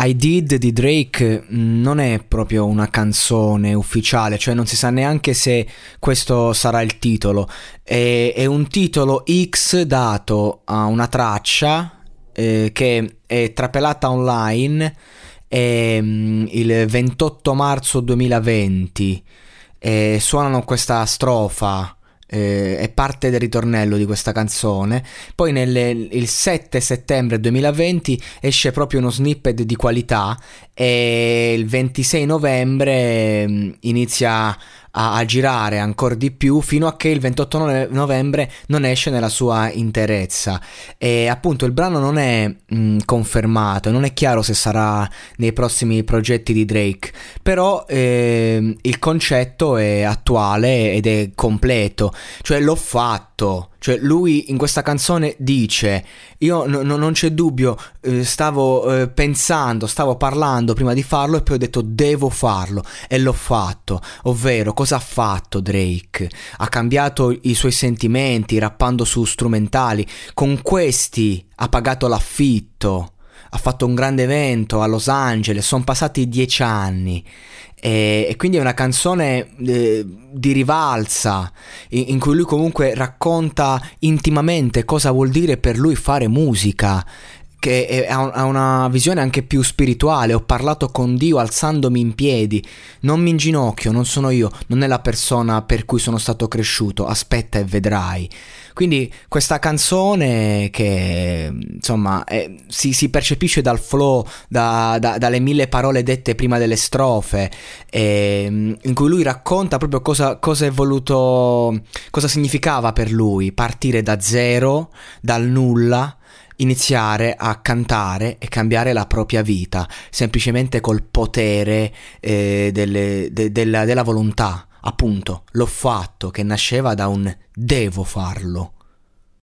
I Did di Drake non è proprio una canzone ufficiale, cioè non si sa neanche se questo sarà il titolo. È, è un titolo X dato a una traccia eh, che è trapelata online eh, il 28 marzo 2020. E suonano questa strofa eh, è parte del ritornello di questa canzone. Poi nel, il 7 settembre 2020 esce proprio uno snippet di qualità e il 26 novembre mm, inizia a, a girare ancora di più fino a che il 28 novembre non esce nella sua interezza. E appunto il brano non è mh, mm, confermato, non è chiaro se sarà nei prossimi progetti di Drake, però eh, il concetto è attuale ed è completo, cioè l'ho fatto. Cioè lui in questa canzone dice, io n- non c'è dubbio, eh, stavo eh, pensando, stavo parlando prima di farlo e poi ho detto devo farlo. E l'ho fatto, ovvero cosa ha fatto Drake? Ha cambiato i suoi sentimenti rappando su strumentali, con questi ha pagato l'affitto, ha fatto un grande evento a Los Angeles, sono passati dieci anni e, e quindi è una canzone eh, di rivalsa in, in, cui lui comunque racconta intimamente cosa vuol dire per lui fare musica che ha una visione anche più spirituale. Ho parlato con Dio alzandomi in piedi. Non mi inginocchio, non sono io, non è la persona per cui sono stato cresciuto. Aspetta e vedrai. Quindi questa canzone che insomma è, si, si, percepisce dal flow, da, da, dalle mille parole dette prima delle strofe, e, in cui lui racconta proprio cosa, cosa è voluto, cosa significava per lui partire da zero, dal nulla iniziare a cantare e cambiare la propria vita, semplicemente col potere eh, delle, de, della, della volontà. Appunto, l'ho fatto che nasceva da un devo farlo.